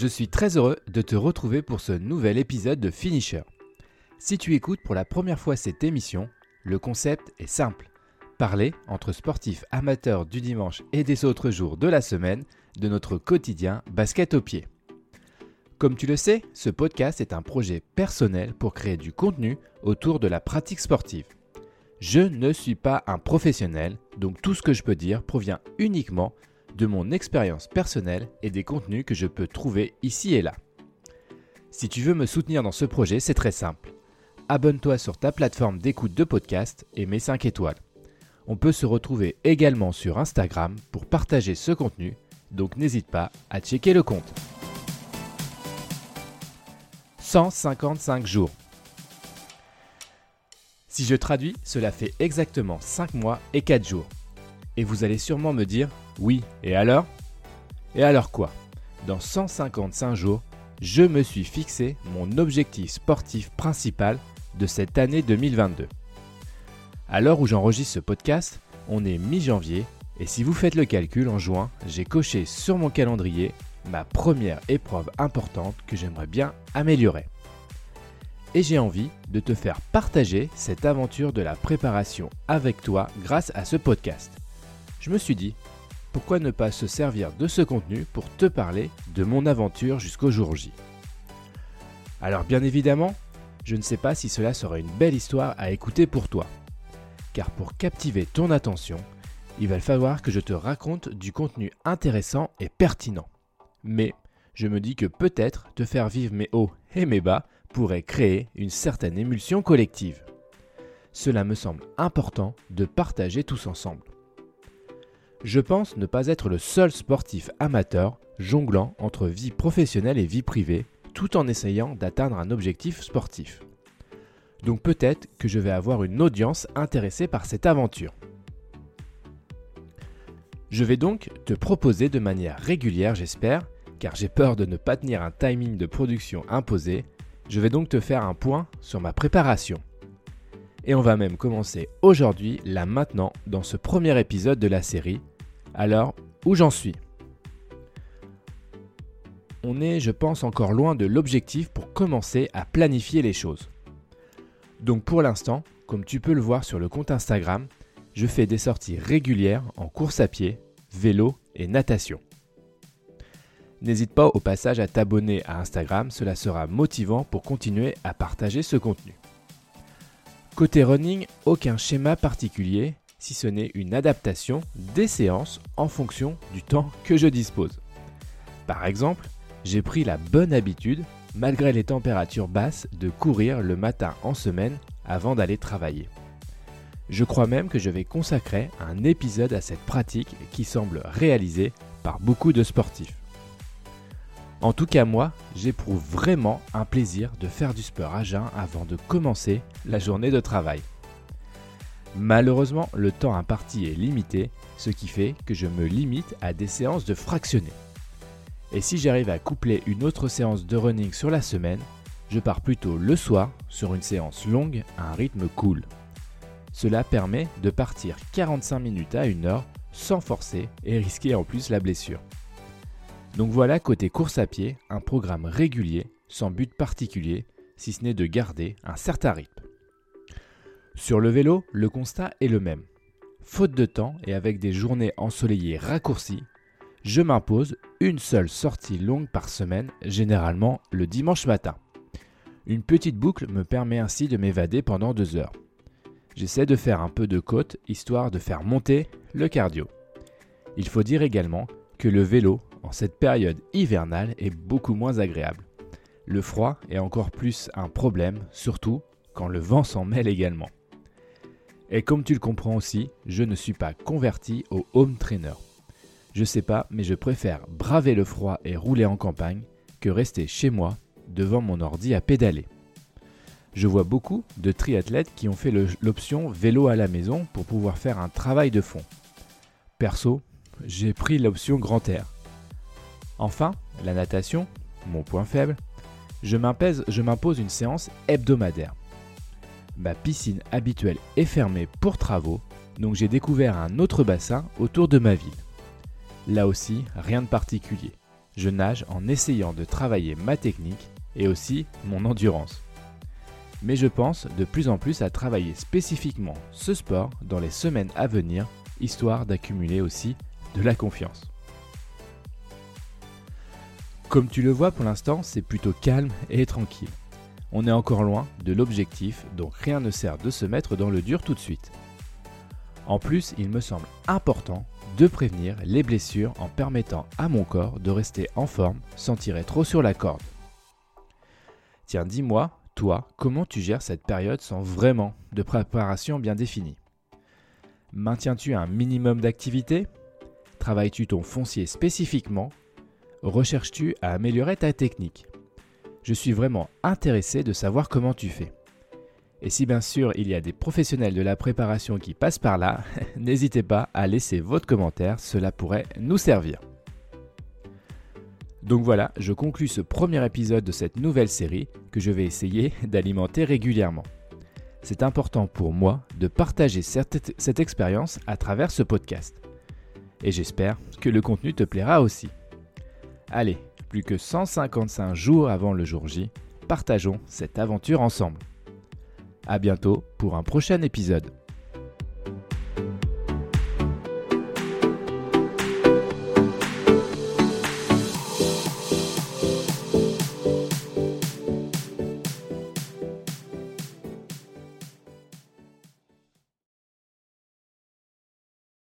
Je suis très heureux de te retrouver pour ce nouvel épisode de Finisher. Si tu écoutes pour la première fois cette émission, le concept est simple. Parler entre sportifs amateurs du dimanche et des autres jours de la semaine de notre quotidien basket au pied. Comme tu le sais, ce podcast est un projet personnel pour créer du contenu autour de la pratique sportive. Je ne suis pas un professionnel, donc tout ce que je peux dire provient uniquement de mon expérience personnelle et des contenus que je peux trouver ici et là. Si tu veux me soutenir dans ce projet, c'est très simple. Abonne-toi sur ta plateforme d'écoute de podcast et mets 5 étoiles. On peut se retrouver également sur Instagram pour partager ce contenu, donc n'hésite pas à checker le compte. 155 jours. Si je traduis, cela fait exactement 5 mois et 4 jours. Et vous allez sûrement me dire, oui, et alors? Et alors quoi? Dans 155 jours, je me suis fixé mon objectif sportif principal de cette année 2022. À l'heure où j'enregistre ce podcast, on est mi-janvier et si vous faites le calcul en juin, j'ai coché sur mon calendrier ma première épreuve importante que j'aimerais bien améliorer. Et j'ai envie de te faire partager cette aventure de la préparation avec toi grâce à ce podcast je me suis dit, pourquoi ne pas se servir de ce contenu pour te parler de mon aventure jusqu'au jour J Alors bien évidemment, je ne sais pas si cela sera une belle histoire à écouter pour toi. Car pour captiver ton attention, il va falloir que je te raconte du contenu intéressant et pertinent. Mais je me dis que peut-être te faire vivre mes hauts et mes bas pourrait créer une certaine émulsion collective. Cela me semble important de partager tous ensemble. Je pense ne pas être le seul sportif amateur jonglant entre vie professionnelle et vie privée tout en essayant d'atteindre un objectif sportif. Donc peut-être que je vais avoir une audience intéressée par cette aventure. Je vais donc te proposer de manière régulière, j'espère, car j'ai peur de ne pas tenir un timing de production imposé, je vais donc te faire un point sur ma préparation. Et on va même commencer aujourd'hui, là maintenant, dans ce premier épisode de la série. Alors, où j'en suis? On est, je pense, encore loin de l'objectif pour commencer à planifier les choses. Donc pour l'instant, comme tu peux le voir sur le compte Instagram, je fais des sorties régulières en course à pied, vélo et natation. N'hésite pas au passage à t'abonner à Instagram, cela sera motivant pour continuer à partager ce contenu. Côté running, aucun schéma particulier, si ce n'est une adaptation des séances en fonction du temps que je dispose. Par exemple, j'ai pris la bonne habitude, malgré les températures basses, de courir le matin en semaine avant d'aller travailler. Je crois même que je vais consacrer un épisode à cette pratique qui semble réalisée par beaucoup de sportifs. En tout cas moi, j'éprouve vraiment un plaisir de faire du sport à jeun avant de commencer la journée de travail. Malheureusement, le temps imparti est limité, ce qui fait que je me limite à des séances de fractionnés. Et si j'arrive à coupler une autre séance de running sur la semaine, je pars plutôt le soir sur une séance longue à un rythme cool. Cela permet de partir 45 minutes à 1 heure sans forcer et risquer en plus la blessure. Donc voilà côté course à pied, un programme régulier, sans but particulier, si ce n'est de garder un certain rythme. Sur le vélo, le constat est le même. Faute de temps et avec des journées ensoleillées raccourcies, je m'impose une seule sortie longue par semaine, généralement le dimanche matin. Une petite boucle me permet ainsi de m'évader pendant deux heures. J'essaie de faire un peu de côte histoire de faire monter le cardio. Il faut dire également que le vélo en cette période hivernale est beaucoup moins agréable. Le froid est encore plus un problème, surtout quand le vent s'en mêle également. Et comme tu le comprends aussi, je ne suis pas converti au home trainer. Je sais pas, mais je préfère braver le froid et rouler en campagne que rester chez moi devant mon ordi à pédaler. Je vois beaucoup de triathlètes qui ont fait l'option vélo à la maison pour pouvoir faire un travail de fond. Perso, j'ai pris l'option grand air. Enfin, la natation, mon point faible, je m'impose une séance hebdomadaire. Ma piscine habituelle est fermée pour travaux, Donc j'ai découvert un autre bassin autour de ma ville. Là aussi, rien de particulier. Je nage en essayant de travailler ma technique et aussi mon endurance. Mais je pense de plus en plus à travailler spécifiquement ce sport dans les semaines à venir, histoire d'accumuler aussi de la confiance. Comme tu le vois pour l'instant, c'est plutôt calme et tranquille. On est encore loin de l'objectif, donc rien ne sert de se mettre dans le dur tout de suite. En plus, il me semble important de prévenir les blessures en permettant à mon corps de rester en forme sans tirer trop sur la corde. Tiens, dis-moi, toi, comment tu gères cette période sans vraiment de préparation bien définie? Maintiens-tu un minimum d'activité? Travailles-tu ton foncier spécifiquement? Recherches-tu à améliorer ta technique? Je suis vraiment intéressé de savoir comment tu fais. Et si bien sûr il y a des professionnels de la préparation qui passent par là, n'hésitez pas à laisser votre commentaire, cela pourrait nous servir. Donc voilà, je conclus ce premier épisode de cette nouvelle série que je vais essayer d'alimenter régulièrement. C'est important pour moi de partager cette, cette expérience à travers ce podcast. Et j'espère que le contenu te plaira aussi. Allez, plus que 155 jours avant le jour J, partageons cette aventure ensemble. A bientôt pour un prochain épisode.